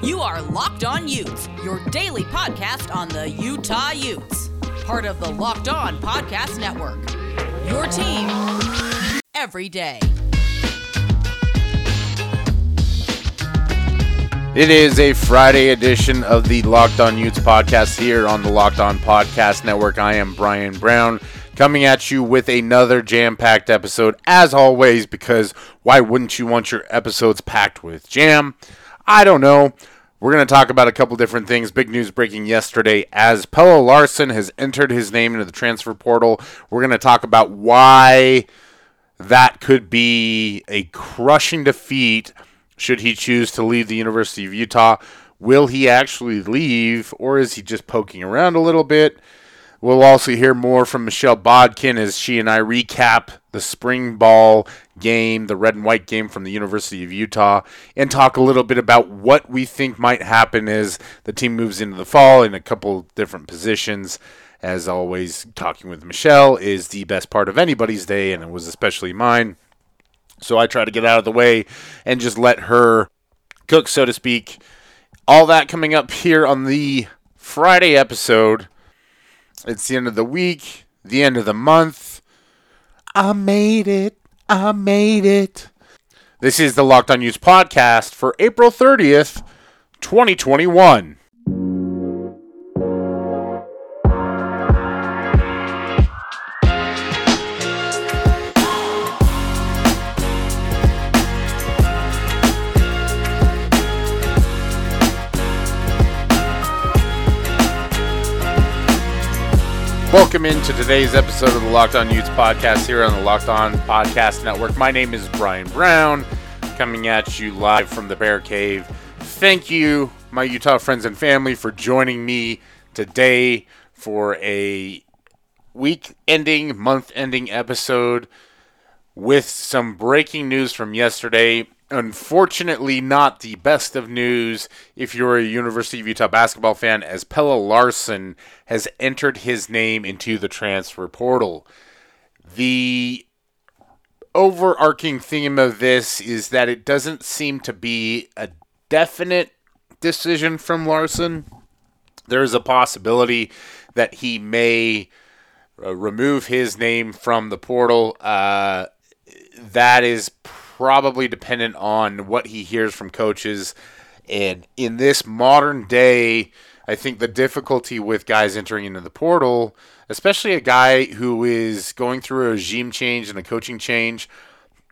You are Locked On Utes, your daily podcast on the Utah Utes. Part of the Locked On Podcast Network. Your team every day. It is a Friday edition of the Locked On Utes podcast here on the Locked On Podcast Network. I am Brian Brown coming at you with another jam packed episode, as always, because why wouldn't you want your episodes packed with jam? I don't know. We're going to talk about a couple different things. Big news breaking yesterday as Pelle Larsson has entered his name into the transfer portal. We're going to talk about why that could be a crushing defeat should he choose to leave the University of Utah. Will he actually leave, or is he just poking around a little bit? We'll also hear more from Michelle Bodkin as she and I recap the spring ball game, the red and white game from the University of Utah, and talk a little bit about what we think might happen as the team moves into the fall in a couple different positions. As always, talking with Michelle is the best part of anybody's day, and it was especially mine. So I try to get out of the way and just let her cook, so to speak. All that coming up here on the Friday episode. It's the end of the week, the end of the month. I made it. I made it. This is the Locked On Utes podcast for April 30th, 2021. Into today's episode of the Locked On Utes podcast here on the Locked On Podcast Network. My name is Brian Brown, coming at you live from the Bear Cave. Thank you, my Utah friends and family, for joining me today for a week ending, month ending episode with some breaking news from yesterday unfortunately not the best of news if you're a University of Utah basketball fan, as Pelle Larsson has entered his name into the transfer portal. The overarching theme of this is that it doesn't seem to be a definite decision from Larsson. There is a possibility that he may uh, remove his name from the portal. Uh, that is probably dependent on what he hears from coaches. And in this modern day, I think the difficulty with guys entering into the portal, especially a guy who is going through a regime change and a coaching change,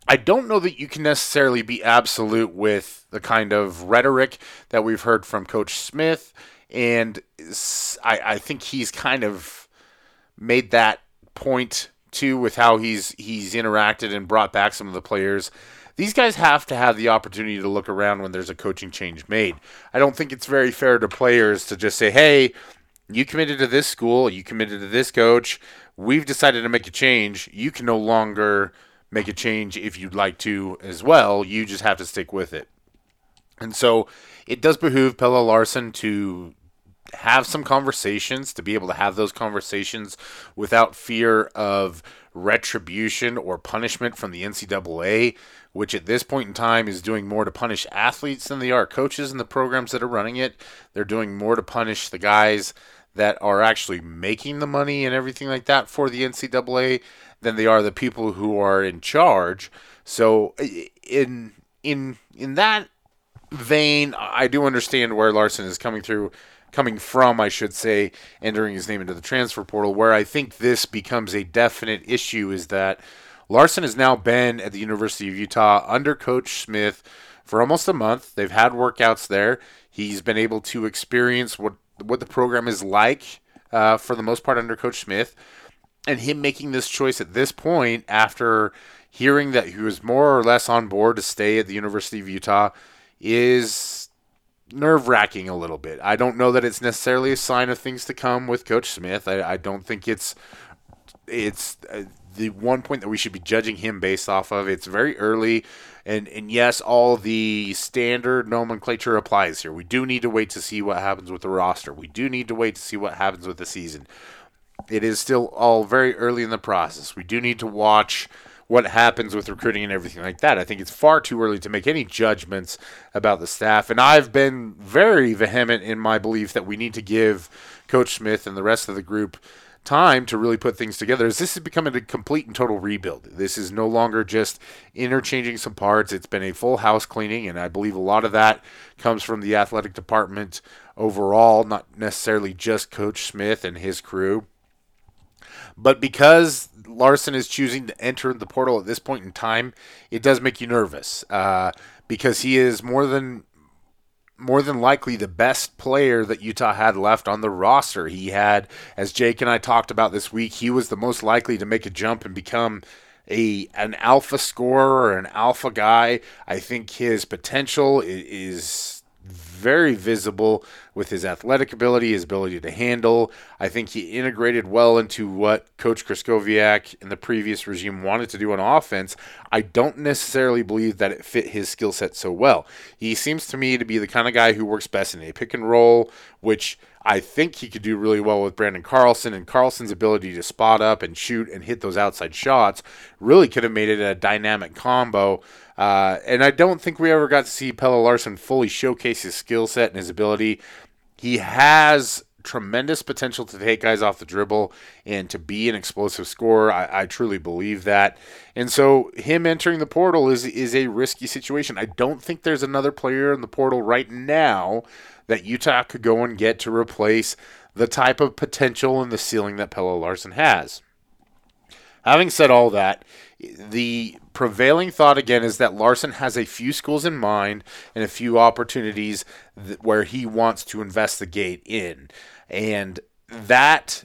I don't know that you can necessarily be absolute with the kind of rhetoric that we've heard from Coach Smith. And I, I think he's kind of made that point too with how he's he's interacted and brought back some of the players these guys have to have the opportunity to look around when there's a coaching change made. I don't think it's very fair to players to just say, hey, you committed to this school, you committed to this coach, we've decided to make a change. You can no longer make a change if you'd like to as well. You just have to stick with it. And so it does behoove Pelle Larsson to have some conversations, to be able to have those conversations without fear of retribution or punishment from the NCAA, which at this point in time is doing more to punish athletes than they are coaches and the programs that are running it. They're doing more to punish the guys that are actually making the money and everything like that for the NCAA than they are the people who are in charge. So in in in that vein, I do understand where Larsson is coming through coming from, I should say, entering his name into the transfer portal. Where I think this becomes a definite issue is that Larsson has now been at the University of Utah under Coach Smith for almost a month. They've had workouts there. He's been able to experience what what the program is like uh, for the most part under Coach Smith, and him making this choice at this point after hearing that he was more or less on board to stay at the University of Utah is nerve wracking a little bit. I don't know that it's necessarily a sign of things to come with Coach Smith. I, I don't think it's it's uh, the one point that we should be judging him based off of. It's very early, and and yes, all the standard nomenclature applies here. We do need to wait to see what happens with the roster. We do need to wait to see what happens with the season. It is still all very early in the process. We do need to watch what happens with recruiting and everything like that. I think it's far too early to make any judgments about the staff. And I've been very vehement in my belief that we need to give Coach Smith and the rest of the group time to really put things together as this is becoming a complete and total rebuild. This is no longer just interchanging some parts. It's been a full house cleaning, and I believe a lot of that comes from the athletic department overall, not necessarily just Coach Smith and his crew. But because Larsson is choosing to enter the portal at this point in time, it does make you nervous uh, because he is more than more than likely the best player that Utah had left on the roster. He had, as Jake and I talked about this week, he was the most likely to make a jump and become a an alpha scorer or an alpha guy. I think his potential is very visible with his athletic ability, his ability to handle. I think he integrated well into what Coach Krystkowiak in the previous regime wanted to do on offense. I don't necessarily believe that it fit his skill set so well. He seems to me to be the kind of guy who works best in a pick and roll, which I think he could do really well with Branden Carlson, and Carlson's ability to spot up and shoot and hit those outside shots really could have made it a dynamic combo. Uh, and I don't think we ever got to see Pelle Larsson fully showcase his skill set and his ability. He has tremendous potential to take guys off the dribble and to be an explosive scorer. I, I, truly believe that. And so him entering the portal is is a risky situation. I don't think there's another player in the portal right now that Utah could go and get to replace the type of potential and the ceiling that Pelle Larsson has. Having said all that, the prevailing thought again is that Larsson has a few schools in mind and a few opportunities where he wants to investigate in. And that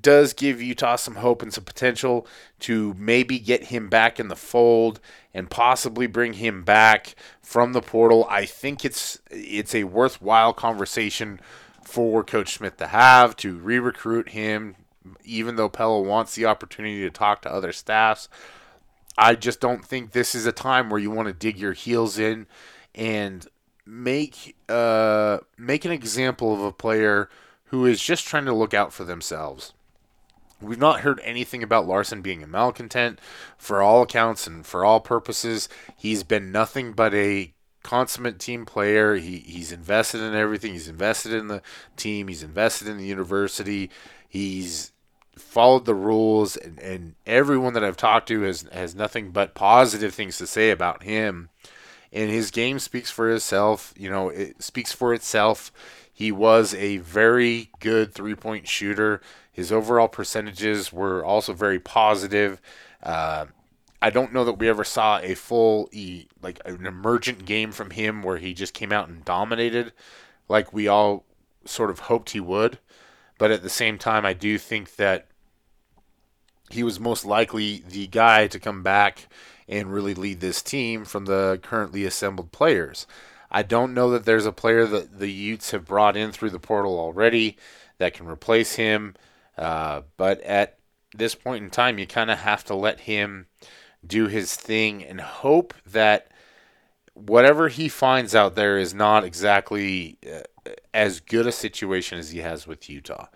does give Utah some hope and some potential to maybe get him back in the fold and possibly bring him back from the portal. I think it's it's a worthwhile conversation for Coach Smith to have to re-recruit him, even though Pelle wants the opportunity to talk to other staffs. I just don't think this is a time where you want to dig your heels in and make uh, make an example of a player who is just trying to look out for themselves. We've not heard anything about Larsson being a malcontent. For all accounts and for all purposes, he's been nothing but a consummate team player. He, he's invested in everything. He's invested in the team. He's invested in the university. He's followed the rules, and, and everyone that I've talked to has has nothing but positive things to say about him. And his game speaks for itself. You know, it speaks for itself. He was a very good three point shooter. His overall percentages were also very positive. Uh, I don't know that we ever saw a full, e like an emergent game from him where he just came out and dominated like we all sort of hoped he would. But at the same time, I do think that he was most likely the guy to come back and really lead this team from the currently assembled players. I don't know that there's a player that the Utes have brought in through the portal already that can replace him. Uh, but at this point in time, you kind of have to let him do his thing and hope that whatever he finds out there is not exactly uh, as good a situation as he has with Utah.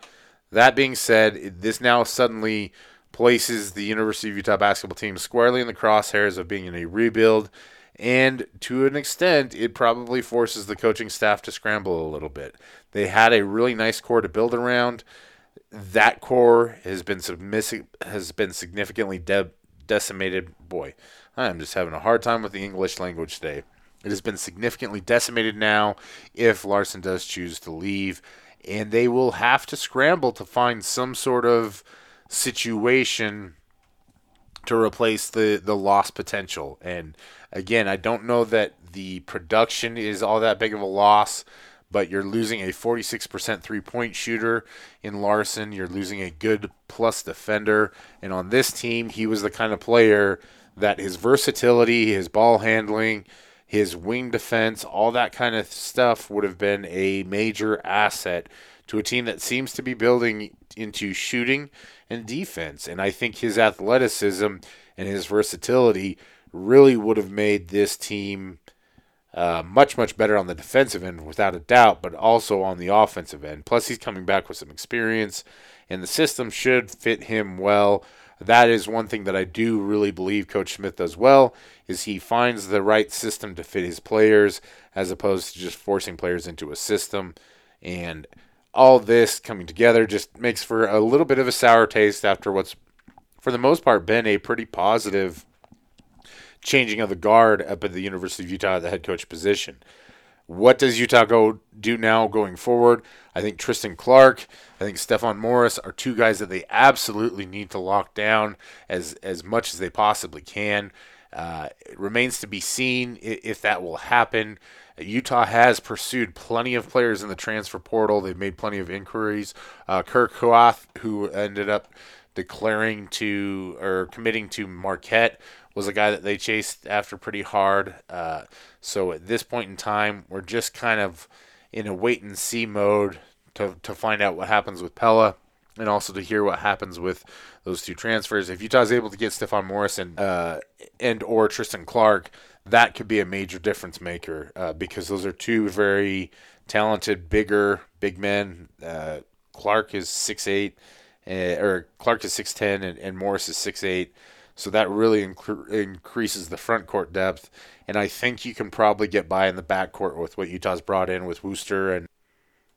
That being said, this now suddenly places the University of Utah basketball team squarely in the crosshairs of being in a rebuild. And to an extent, it probably forces the coaching staff to scramble a little bit. They had a really nice core to build around. That core has been submissive, has been significantly de- decimated. Boy, I'm just having a hard time with the English language today. It has been significantly decimated now if Larsson does choose to leave, and they will have to scramble to find some sort of situation to replace the the lost potential. And again, I don't know that the production is all that big of a loss, but you're losing a 46% three-point shooter in Larsson. You're losing a good plus defender, and on this team, he was the kind of player that his versatility, his ball handling, his wing defense, all that kind of stuff would have been a major asset to a team that seems to be building into shooting and defense. And I think his athleticism and his versatility really would have made this team uh, much, much better on the defensive end, without a doubt, but also on the offensive end. Plus, he's coming back with some experience, and the system should fit him well. That is one thing that I do really believe Coach Smith does well is he finds the right system to fit his players as opposed to just forcing players into a system and all this coming together just makes for a little bit of a sour taste after what's for the most part been a pretty positive changing of the guard up at the University of Utah at the head coach position. What does Utah go do now going forward? I think Tristan Clark, I think Stephon Morris are two guys that they absolutely need to lock down as as much as they possibly can. Uh, it remains to be seen if, if that will happen. Utah has pursued plenty of players in the transfer portal. They've made plenty of inquiries. Uh, Kur Kuath, who ended up declaring to or committing to Marquette, was a guy that they chased after pretty hard. Uh, so at this point in time, we're just kind of in a wait and see mode to, to find out what happens with Pelle and also to hear what happens with those two transfers. If Utah's able to get Stephon Morrison uh, and or Tristan Clark, that could be a major difference maker uh, because those are two very talented, bigger, big men. Uh, Clark is six eight, uh, or Clark is six ten, and, and Morris is six eight. So that really inc- increases the front court depth. And I think you can probably get by in the back court with what Utah's brought in with Wooster and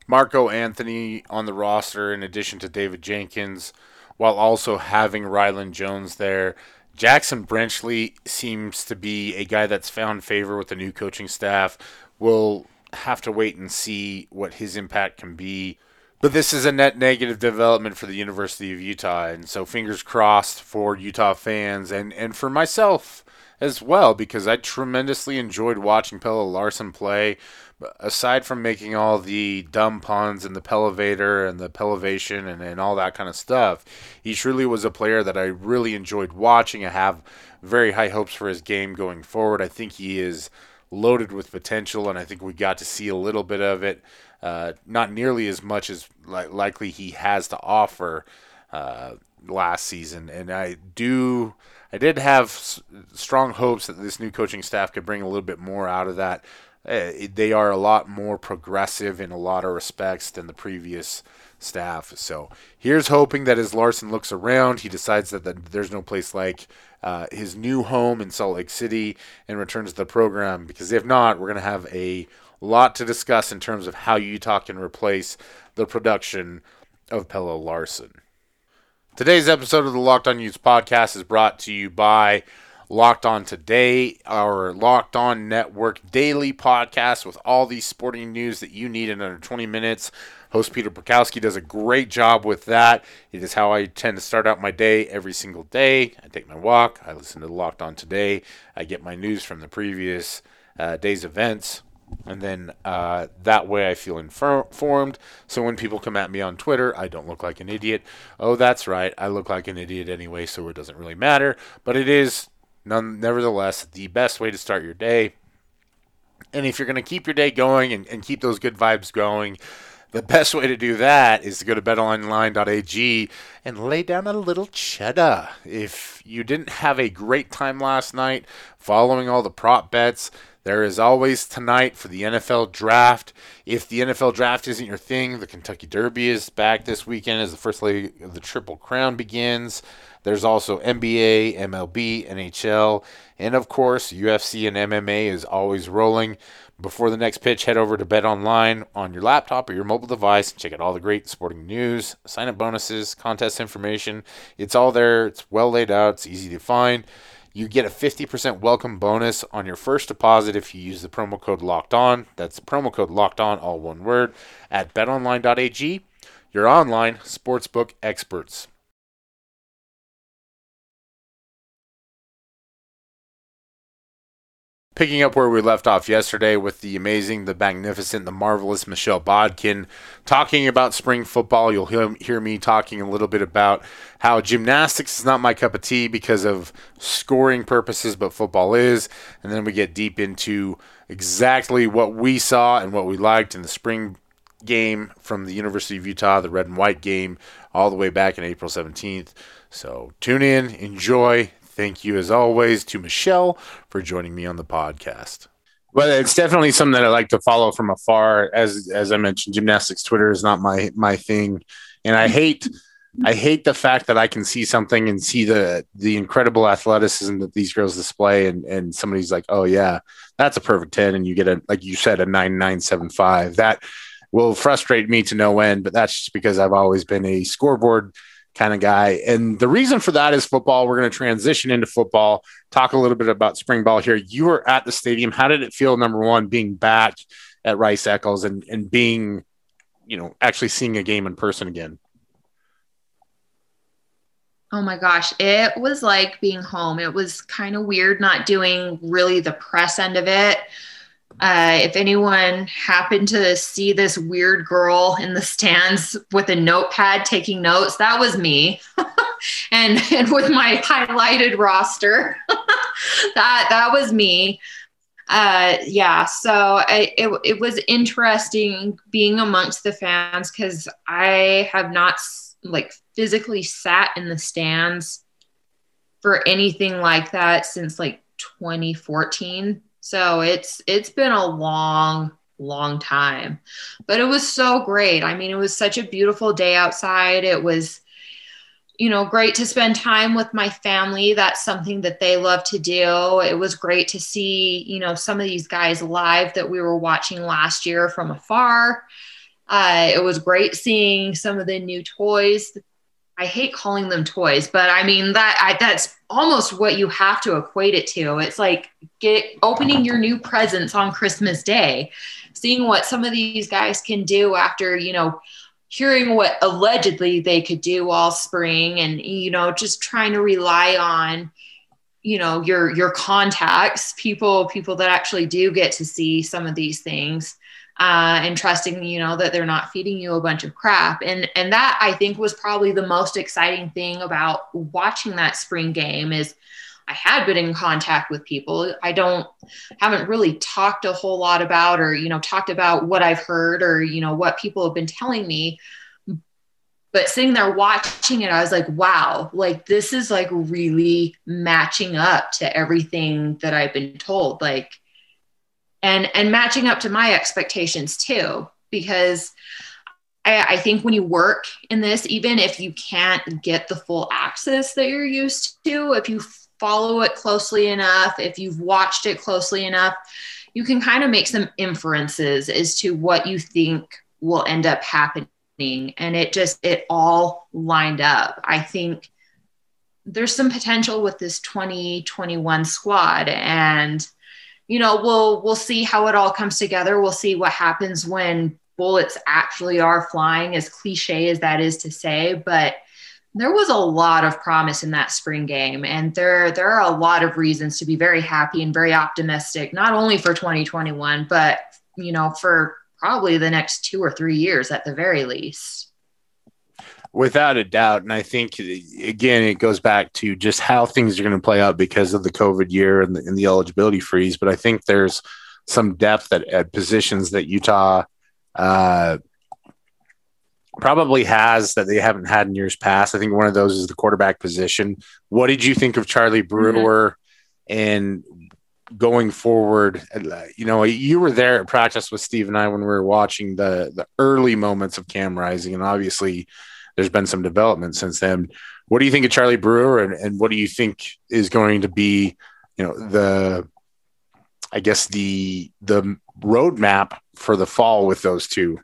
Marco Anthony on the roster, in addition to David Jenkins, while also having Rylan Jones there. Jaxon Brenchley seems to be a guy that's found favor with the new coaching staff. We'll have to wait and see what his impact can be but this is a net negative development for the University of Utah, and so fingers crossed for Utah fans and, and for myself as well, because I tremendously enjoyed watching Pelle Larsson play. Aside from making all the dumb puns and the Pellevator and the Pellevation and, and all that kind of stuff, he truly was a player that I really enjoyed watching. I have very high hopes for his game going forward. I think he is loaded with potential, and I think we got to see a little bit of it. Uh, not nearly as much as li- likely he has to offer uh, last season. And I do, I did have s- strong hopes that this new coaching staff could bring a little bit more out of that. Uh, they are a lot more progressive in a lot of respects than the previous staff. So here's hoping that as Larsson looks around, he decides that the, there's no place like uh, his new home in Salt Lake City and returns to the program. Because if not, we're going to have a lot to discuss in terms of how Utah can replace the production of Pelle Larsson. Today's episode of the Locked On Utes podcast is brought to you by Locked On Today, our Locked On Network daily podcast with all the sporting news that you need in under 20 minutes. Host Peter Bukowski does a great job with that. It is how I tend to start out my day every single day. I take my walk, I listen to Locked On Today, I get my news from the previous uh, day's events, and then uh, that way I feel informed. So when people come at me on Twitter, I don't look like an idiot. Oh, that's right, I look like an idiot anyway, so it doesn't really matter. But it is, none, nevertheless, the best way to start your day. And if you're going to keep your day going and, and keep those good vibes going, the best way to do that is to go to betonline.ag and lay down a little cheddar. If you didn't have a great time last night following all the prop bets, there is always tonight for the NFL draft. If the NFL draft isn't your thing, the Kentucky Derby is back this weekend as the first leg of the Triple Crown begins. There's also NBA, MLB, NHL, and of course, UFC and MMA is always rolling. Before the next pitch, head over to Bet Online on your laptop or your mobile device. Check out all the great sporting news, sign up bonuses, contest information. It's all there. It's well laid out. It's easy to find. You get a 50% welcome bonus on your first deposit if you use the promo code locked on. That's promo code locked on, all one word, at betonline.ag, your online sportsbook experts. Picking up where we left off yesterday with the amazing, the magnificent, the marvelous Michelle Bodkin talking about spring football. You'll hear, me talking a little bit about how gymnastics is not my cup of tea because of scoring purposes, but football is. And then we get deep into exactly what we saw and what we liked in the spring game from the University of Utah, the red and white game, all the way back in April 17th. So tune in, enjoy. Thank you, as always, to Michelle for joining me on the podcast. Well, it's definitely something that I like to follow from afar. As as I mentioned, gymnastics Twitter is not my my thing, and I hate I hate the fact that I can see something and see the the incredible athleticism that these girls display, and and somebody's like, oh yeah, that's a perfect ten, and you get a like you said a nine nine seven five. That will frustrate me to no end, but that's just because I've always been a scoreboard kind of guy. And the reason for that is football. We're going to transition into football, talk a little bit about spring ball here. You were at the stadium. How did it feel, number one, being back at Rice Eccles and, and being, you know, actually seeing a game in person again? Oh my gosh, it was like being home. It was kind of weird not doing really the press end of it. Uh, if anyone happened to see this weird girl in the stands with a notepad taking notes, that was me. and, and with my highlighted roster, that that was me. Uh, yeah, so I, it it was interesting being amongst the fans because I have not like physically sat in the stands for anything like that since like 2014. So it's it's been a long long time. But it was so great. I mean, it was such a beautiful day outside. It was you know, great to spend time with my family. That's something that they love to do. It was great to see, you know, some of these guys live that we were watching last year from afar. Uh, it was great seeing some of the new toys I hate calling them toys, but I mean that I, that's almost what you have to equate it to. It's like get opening your new presents on Christmas Day, seeing what some of these guys can do after, you know, hearing what allegedly they could do all spring and you know, just trying to rely on you know your your contacts people people that actually do get to see some of these things uh, and trusting you know that they're not feeding you a bunch of crap. And and that i think was probably the most exciting thing about watching that spring game is i had been in contact with people. I don't haven't really talked a whole lot about or you know talked about what i've heard or you know what people have been telling me. But sitting there watching it i was like wow like this is like really matching up to everything that i've been told. Like and and matching up to my expectations too because I, I, think when you work in this even if you can't get the full access that you're used to if you follow it closely enough if you've watched it closely enough you can kind of make some inferences as to what you think will end up happening. And it just it all lined up. I think there's some potential with this 2021 squad and you know, we'll we'll see how it all comes together. We'll see what happens when bullets actually are flying, as cliche as that is to say, but there was a lot of promise in that spring game and there there are a lot of reasons to be very happy and very optimistic not only for 2021 but you know for probably the next 2 or 3 years at the very least Without a doubt. And I think, again, it goes back to just how things are going to play out because of the COVID year and the, and the eligibility freeze. But I think there's some depth at, at positions that Utah uh, probably has that they haven't had in years past. I think one of those is the quarterback position. What did you think of Charlie Brewer mm-hmm. and going forward? You know, you were there at practice with Steve and I when we were watching the the early moments of Cam Rising, and obviously there's been some development since then. What do you think of Charlie Brewer, and, and what do you think is going to be, you know, the, I guess the the roadmap for the fall with those two?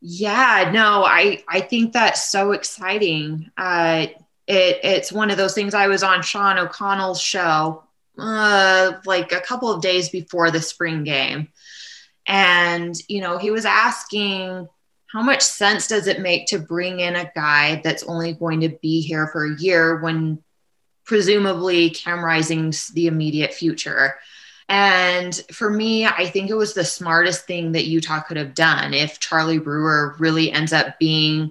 Yeah, no, I I think that's so exciting. Uh, it it's one of those things. I was on Sean O'Connell's show uh, like a couple of days before the spring game, and you know he was asking how much sense does it make to bring in a guy that's only going to be here for a year when presumably Cam the immediate future? And for me, I think it was the smartest thing that Utah could have done if Charlie Brewer really ends up being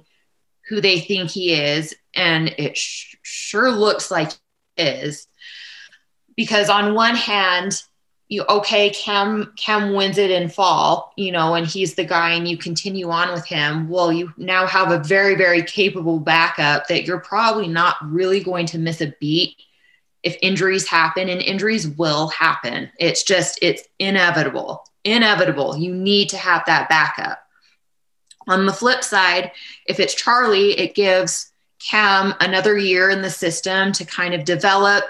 who they think he is. And it sh- sure looks like is. Because on one hand, you okay cam cam wins it in fall you know and he's the guy and you continue on with him. Well you now have a very very capable backup that you're probably not really going to miss a beat if injuries happen and injuries will happen. It's just it's inevitable inevitable. You need to have that backup. On the flip side, if it's Charlie, it gives Cam another year in the system to kind of develop.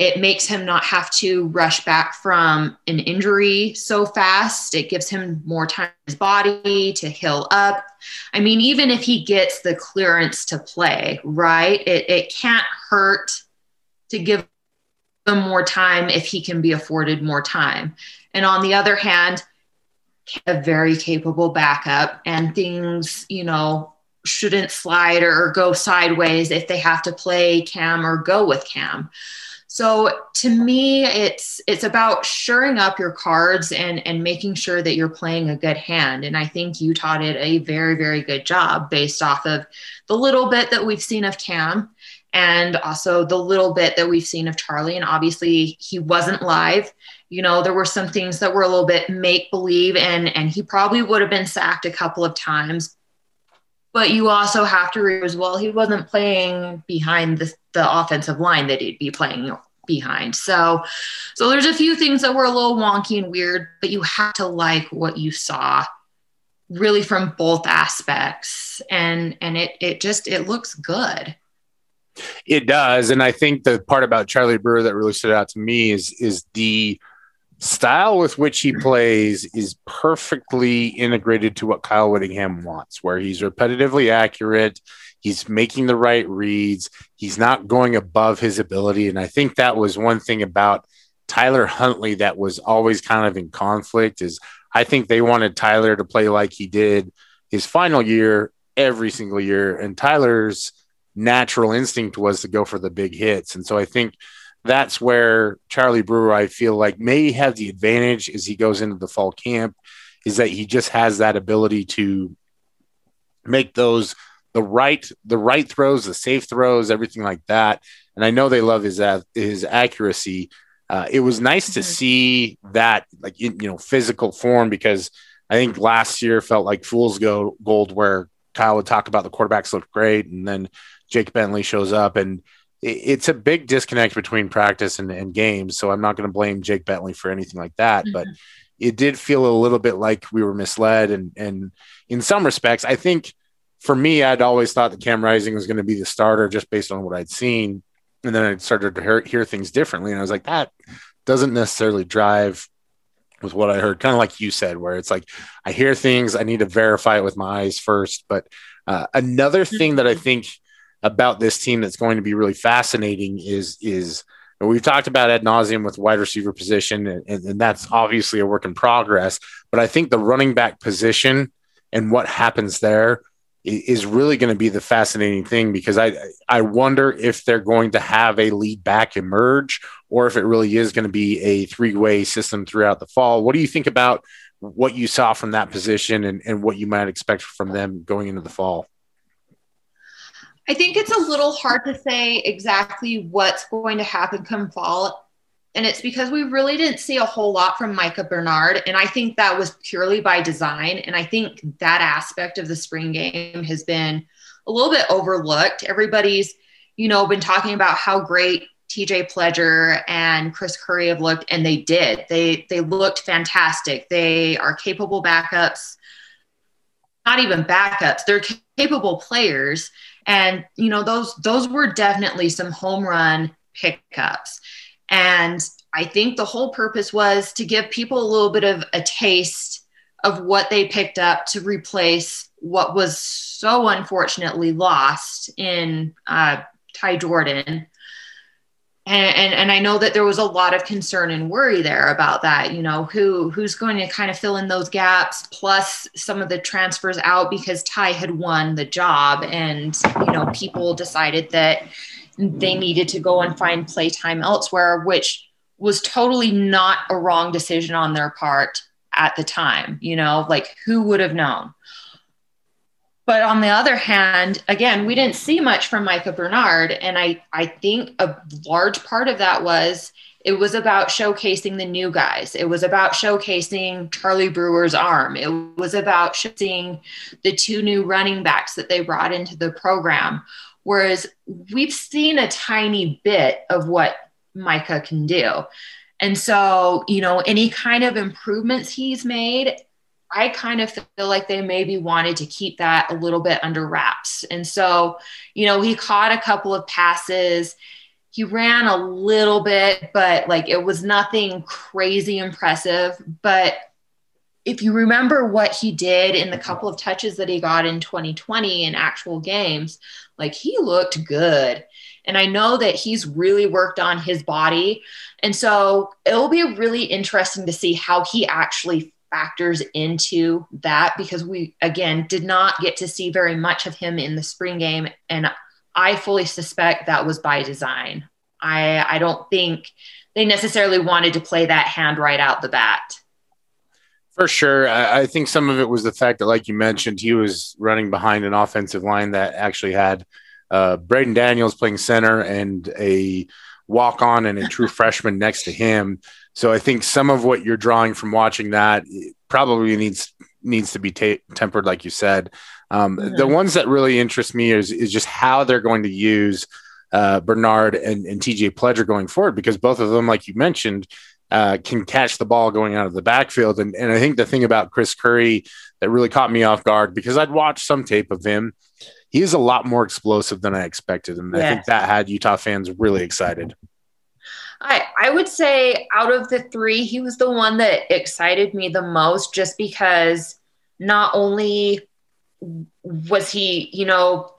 It makes him not have to rush back from an injury so fast. It gives him more time his body to heal up. I mean, even if he gets the clearance to play, right? It, it can't hurt to give him more time if he can be afforded more time. And on the other hand, a very capable backup and things, you know, shouldn't slide or go sideways if they have to play Cam or go with Cam. So to me, it's it's about shoring up your cards and and making sure that you're playing a good hand. And I think Utah did a very very good job based off of the little bit that we've seen of Cam and also the little bit that we've seen of Charlie. And obviously, he wasn't live. You know, there were some things that were a little bit make believe, and and he probably would have been sacked a couple of times. But you also have to realize, well, he wasn't playing behind the, the offensive line that he'd be playing behind. So, so there's a few things that were a little wonky and weird, but you have to like what you saw really from both aspects. And and it it just it looks good. It does, and I think the part about Charlie Brewer that really stood out to me is is the style with which he plays is perfectly integrated to what Kyle Whittingham wants, where he's repetitively accurate, he's making the right reads, he's not going above his ability, and I think that was one thing about Tyler Huntley that was always kind of in conflict. Is I think they wanted Tyler to play like he did his final year every single year, and Tyler's natural instinct was to go for the big hits. And so I think that's where Charlie Brewer, I feel like, may have the advantage as he goes into the fall camp, is that he just has that ability to make those the right the right throws, the safe throws, everything like that. And I know they love his uh, his accuracy. Uh, it was nice to mm-hmm. see that like you know physical form because I think last year felt like fool's gold where Kyle would talk about the quarterbacks looked great and then Jake Bentley shows up, and it's a big disconnect between practice and, and games. So I'm not going to blame Jake Bentley for anything like that, mm-hmm. but it did feel a little bit like we were misled. And and in some respects, I think for me, I'd always thought that Cam Rising was going to be the starter just based on what I'd seen, and then I started to hear, hear things differently, and I was like, that doesn't necessarily drive with what I heard. Kind of like you said, where it's like I hear things, I need to verify it with my eyes first. But uh, another thing that I mm-hmm. think about this team that's going to be really fascinating is is we've talked about ad nauseum with wide receiver position, and, and, that's obviously a work in progress. But I think the running back position and what happens there is really going to be the fascinating thing because I I wonder if they're going to have a lead back emerge or if it really is going to be a three way system throughout the fall. What do you think about what you saw from that position and, and what you might expect from them going into the fall? I think it's a little hard to say exactly what's going to happen come fall. And it's because we really didn't see a whole lot from Micah Bernard. And I think that was purely by design. And I think that aspect of the spring game has been a little bit overlooked. Everybody's, you know, been talking about how great TJ Pledger and Chris Curry have looked, and they did. They they looked fantastic. They are capable backups, not even backups. They're capable players. And you know those those were definitely some home run pickups. And i think the whole purpose was to give people a little bit of a taste of what they picked up to replace what was so unfortunately lost in uh, ty jordan and, and, and I know that there was a lot of concern and worry there about that. You know, who who's going to kind of fill in those gaps, plus some of the transfers out because Ty had won the job, and you know, people decided that they needed to go and find playtime elsewhere, which was totally not a wrong decision on their part at the time. You know, like who would have known? But on the other hand, again, we didn't see much from Micah Bernard. And I, I think a large part of that was it was about showcasing the new guys. It was about showcasing Charlie Brewer's arm. It was about showcasing the two new running backs that they brought into the program. Whereas we've seen a tiny bit of what Micah can do. And so, you know, any kind of improvements he's made, I kind of feel like they maybe wanted to keep that a little bit under wraps. And so, you know, he caught a couple of passes. He ran a little bit, but like it was nothing crazy impressive. But if you remember what he did in the couple of touches that he got in 2020 in actual games, like he looked good. And I know that he's really worked on his body. And so it'll be really interesting to see how he actually factors into that because we, again, did not get to see very much of him in the spring game. And I fully suspect that was by design. I, I don't think they necessarily wanted to play that hand right out the bat. For sure. I, I think some of it was the fact that, like you mentioned, he was running behind an offensive line that actually had uh, Braeden Daniels playing center and a walk on and a true freshman next to him. So I think some of what you're drawing from watching that probably needs needs to be ta- tempered, like you said. Um, mm-hmm. The ones that really interest me is is just how they're going to use uh, Bernard and, and TJ Pledger going forward, because both of them, like you mentioned, uh, can catch the ball going out of the backfield. And, and I think the thing about Chris Curry that really caught me off guard because I'd watched some tape of him. He is a lot more explosive than I expected, and I think that had Utah fans really excited. I, I would say out of the three, he was the one that excited me the most just because not only was he, you know,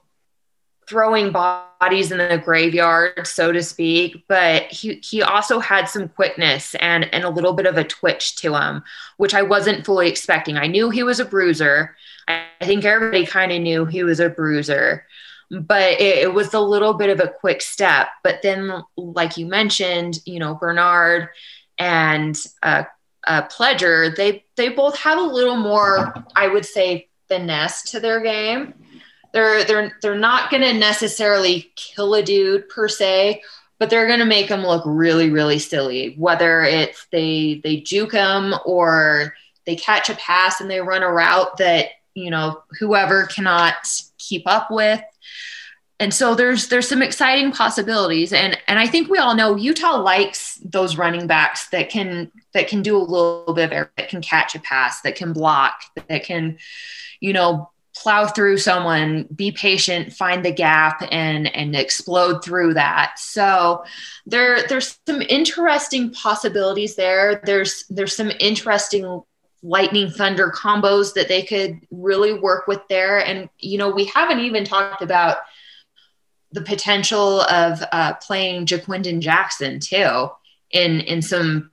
throwing bodies in the graveyard, so to speak, but he, he also had some quickness and, and a little bit of a twitch to him, which I wasn't fully expecting. I knew he was a bruiser. I, I think everybody kind of knew he was a bruiser but it, it, was a little bit of a quick step. But then, like you mentioned, you know, Bernard and uh, uh, Pledger, they they both have a little more, I would say, finesse to their game. They're they're they're not going to necessarily kill a dude per se, but they're going to make him look really really silly. Whether it's they they juke him or they catch a pass and they run a route that you know whoever cannot keep up with and so there's there's some exciting possibilities. And and I think we all know Utah likes those running backs that can that can do a little bit of air, that can catch a pass that can block that can you know plow through someone be patient find the gap and and explode through that. So there there's some interesting possibilities there. There's there's some interesting lightning thunder combos that they could really work with there. And you know we haven't even talked about the potential of uh, playing Ja'Quinden Jackson too in in some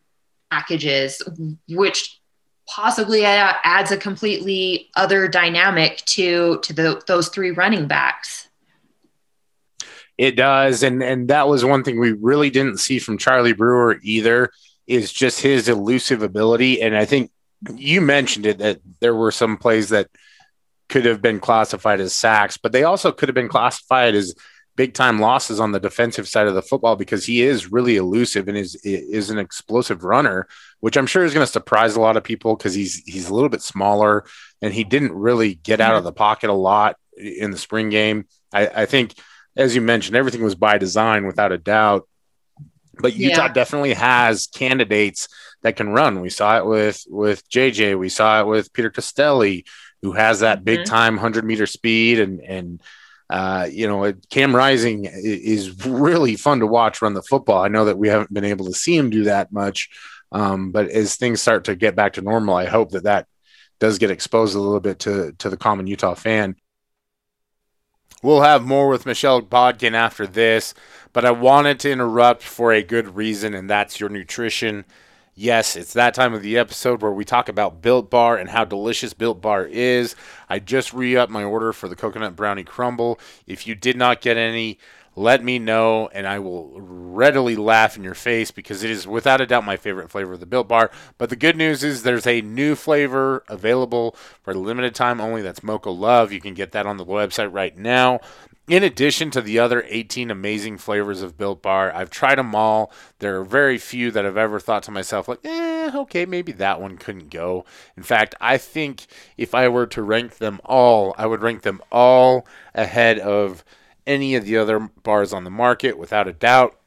packages, which possibly adds a completely other dynamic to to the, those three running backs. It does, and and that was one thing we really didn't see from Charlie Brewer either. Is just his elusive ability, and I think you mentioned it that there were some plays that could have been classified as sacks, but they also could have been classified as big time losses on the defensive side of the football because he is really elusive and is is an explosive runner, which I'm sure is going to surprise a lot of people because he's he's a little bit smaller and he didn't really get out of the pocket a lot in the spring game. I, I think, as you mentioned, everything was by design without a doubt. But Utah yeah. definitely has candidates that can run. We saw it with with JJ. We saw it with Peter Costelli, who has that big mm-hmm. time hundred meter speed and and uh, you know, Cam Rising is really fun to watch run the football. I know that we haven't been able to see him do that much, um, but as things start to get back to normal, I hope that that does get exposed a little bit to to the common Utah fan. We'll have more with Michelle Bodkin after this, but I wanted to interrupt for a good reason, and that's your nutrition. Yes, it's that time of the episode where we talk about Built Bar and how delicious Built Bar is. I just re upped my order for the coconut brownie crumble. If you did not get any, let me know and I will readily laugh in your face because it is without a doubt my favorite flavor of the Built Bar. But the good news is there's a new flavor available for a limited time only. That's Mocha Love. You can get that on the website right now in addition to the other 18 amazing flavors of Built Bar, I've tried them all. There are very few that I've ever thought to myself, like, eh, okay, maybe that one couldn't go. In fact, I think if I were to rank them all, I would rank them all ahead of any of the other bars on the market, without a doubt,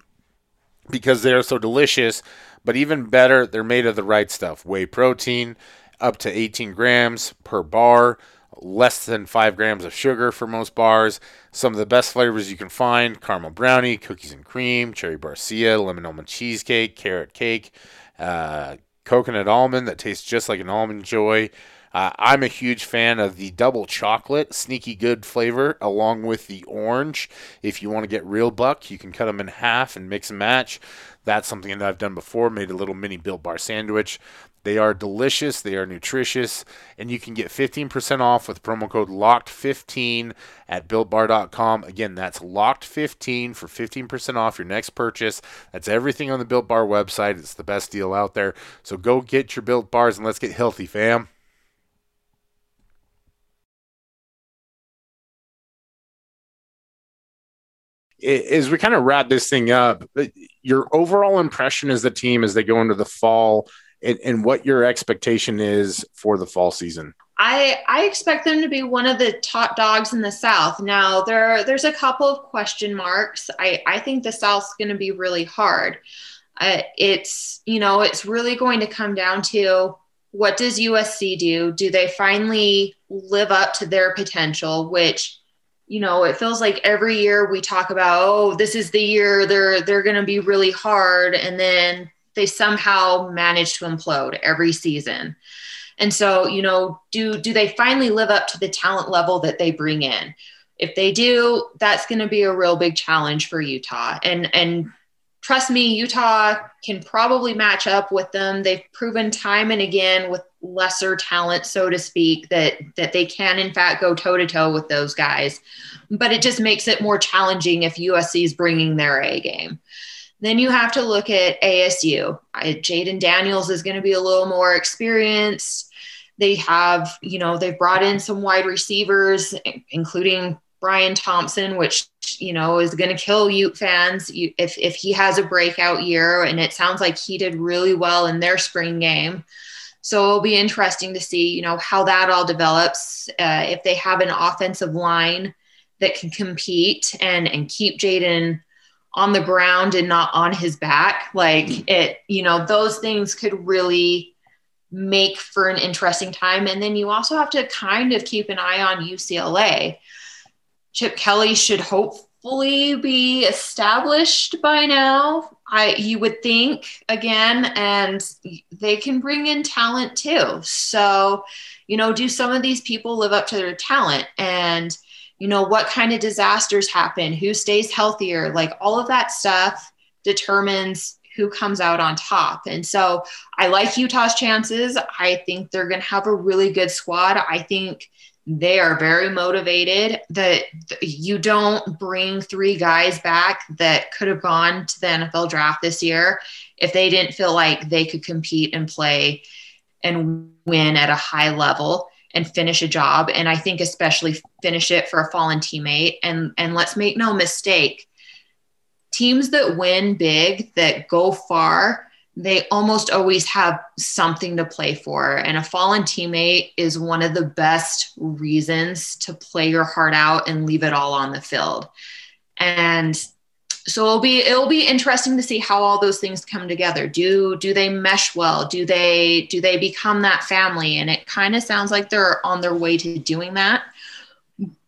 because they are so delicious. But even better, they're made of the right stuff whey protein, up to 18 grams per bar, less than 5 grams of sugar for most bars. Some of the best flavors you can find caramel brownie, cookies and cream, cherry barcia, lemon almond cheesecake, carrot cake, uh, coconut almond that tastes just like an almond joy. Uh, I'm a huge fan of the double chocolate, sneaky good flavor, along with the orange. If you want to get real buck, you can cut them in half and mix and match. That's something that I've done before, made a little mini built bar sandwich. They are delicious, they are nutritious, and you can get 15% off with promo code LOCKED15 at builtbar.com. Again, that's LOCKED15 for 15% off your next purchase. That's everything on the Built Bar website. It's the best deal out there. So go get your Built Bars and let's get healthy, fam. as we kind of wrap this thing up, uh, your overall impression as the team as they go into the fall and, and, what your expectation is for the fall season? I, I expect them to be one of the top dogs in the South. Now there there's a couple of question marks. I, I think the South's going to be really hard. Uh, it's you know it's really going to come down to what does USC do? Do they finally live up to their potential? Which you know, it feels like every year we talk about, oh, this is the year they're they're going to be really hard, and then they somehow manage to implode every season. And so, you know, do do they finally live up to the talent level that they bring in? If they do, that's going to be a real big challenge for Utah. And and trust me, Utah can probably match up with them. They've proven time and again with lesser talent, so to speak, that that they can in fact go toe to toe with those guys. But it just makes it more challenging if USC is bringing their A game. Then you have to look at ASU. Jayden Daniels is going to be a little more experienced. They have, you know, they've brought in some wide receivers, including Bryan Thompson, which you know is going to kill Ute fans if if he has a breakout year. And it sounds like he did really well in their spring game. So it'll be interesting to see, you know, how that all develops. Uh, if they have an offensive line that can compete and and keep Jayden on the ground and not on his back, like mm. it, you know, those things could really make for an interesting time. And then you also have to kind of keep an eye on UCLA. Chip Kelly should hopefully be established by now. I you would think again, and they can bring in talent too. So, you know, do some of these people live up to their talent? And you know, what kind of disasters happen? Who stays healthier? Like all of that stuff determines who comes out on top. And so I like Utah's chances. I think they're going to have a really good squad. I think they are very motivated that you don't bring three guys back that could have gone to the NFL draft this year if they didn't feel like they could compete and play and win at a high level and finish a job and I think especially finish it for a fallen teammate and and let's make no mistake teams that win big that go far they almost always have something to play for. And a fallen teammate is one of the best reasons to play your heart out and leave it all on the field. And so it'll be it'll be interesting to see how all those things come together. Do do they mesh well? Do they do they become that family? And it kind of sounds like they're on their way to doing that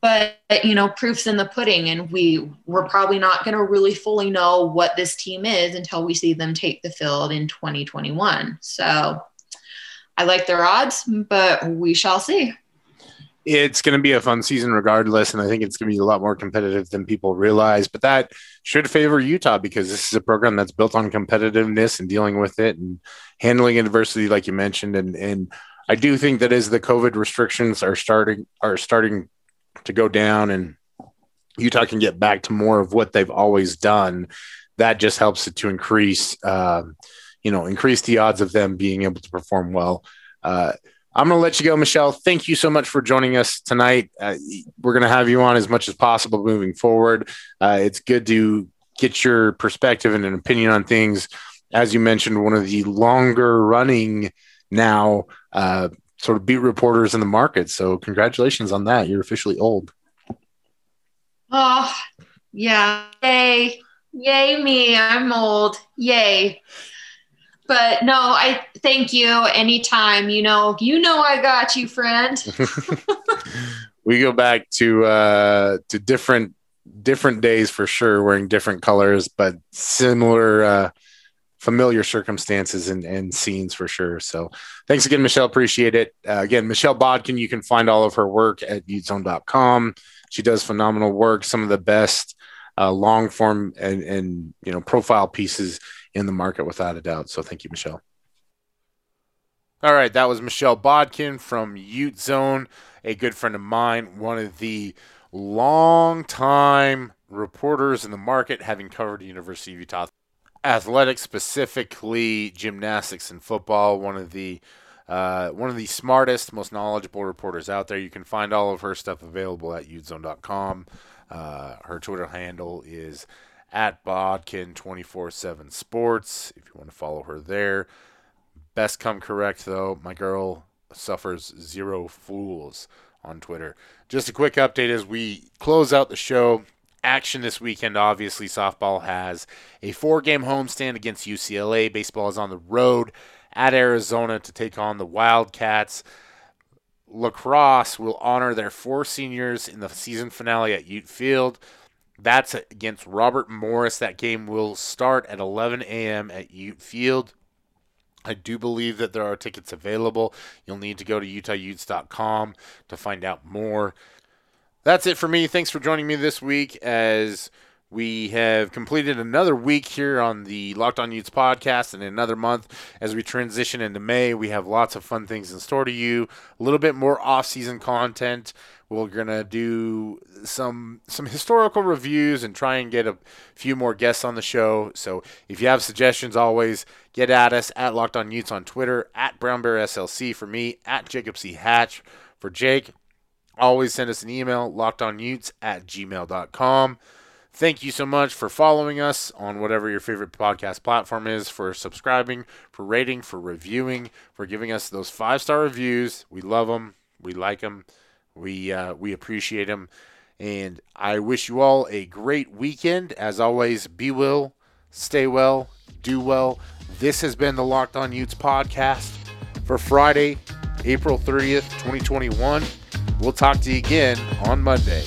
but you know proofs in the pudding and we we're probably not going to really fully know what this team is until we see them take the field in 2021 so i like their odds but we shall see it's going to be a fun season regardless and i think it's going to be a lot more competitive than people realize but that should favor utah because this is a program that's built on competitiveness and dealing with it and handling adversity like you mentioned and and I do think that as the COVID restrictions are starting are starting to go down and Utah can get back to more of what they've always done, that just helps it to increase, uh, you know, increase the odds of them being able to perform well. Uh, I'm going to let you go, Michelle. Thank you so much for joining us tonight. Uh, we're going to have you on as much as possible moving forward. Uh, it's good to get your perspective and an opinion on things. As you mentioned, one of the longer running now uh, sort of beat reporters in the market. So congratulations on that. You're officially old. Oh, yeah. Yay. Yay me. I'm old. Yay. But no, I thank you anytime. You know, you know, I got you, friend. we go back to uh, to different different days for sure, wearing different colors, but similar uh, familiar circumstances and, and scenes for sure. So thanks again, Michelle. Appreciate it. Uh, again, Michelle Bodkin, you can find all of her work at utezone.com. She does phenomenal work, some of the best uh, long form and, and, you know, profile pieces in the market without a doubt. So thank you, Michelle. All right, that was Michelle Bodkin from Ute Zone, a good friend of mine, one of the long time reporters in the market, having covered University of Utah athletics, specifically gymnastics and football. One of the uh, one of the smartest, most knowledgeable reporters out there. You can find all of her stuff available at utezone.com. Uh, her Twitter handle is at Bodkin247 Sports. If you want to follow her there, best come correct though. My girl suffers zero fools on Twitter. Just a quick update as we close out the show. Action this weekend, obviously, softball has a four game homestand against UCLA. Baseball is on the road at Arizona to take on the Wildcats. Lacrosse will honor their four seniors in the season finale at Ute Field. That's against Robert Morris. That game will start at 11 a.m. at Ute Field. I do believe that there are tickets available. You'll need to go to utahutes.com to find out more. That's it for me. Thanks for joining me this week as we have completed another week here on the Locked On Utes podcast and another month as we transition into May. We have lots of fun things in store to you, a little bit more off-season content. We're to do some some historical reviews and try and get a few more guests on the show. So if you have suggestions, always get at us at Locked On Utes on Twitter, at Brown Bear SLC for me, at Jacob C. Hatch for Jake. Always send us an email, lockedonutes at gmail.com. Thank you so much for following us on whatever your favorite podcast platform is, for subscribing, for rating, for reviewing, for giving us those five star reviews. We love them. We like them. We uh, we appreciate them. And I wish you all a great weekend. As always, be well, stay well, do well. This has been the Locked On Utes podcast for Friday, April 30th, 2021. We'll talk to you again on Monday.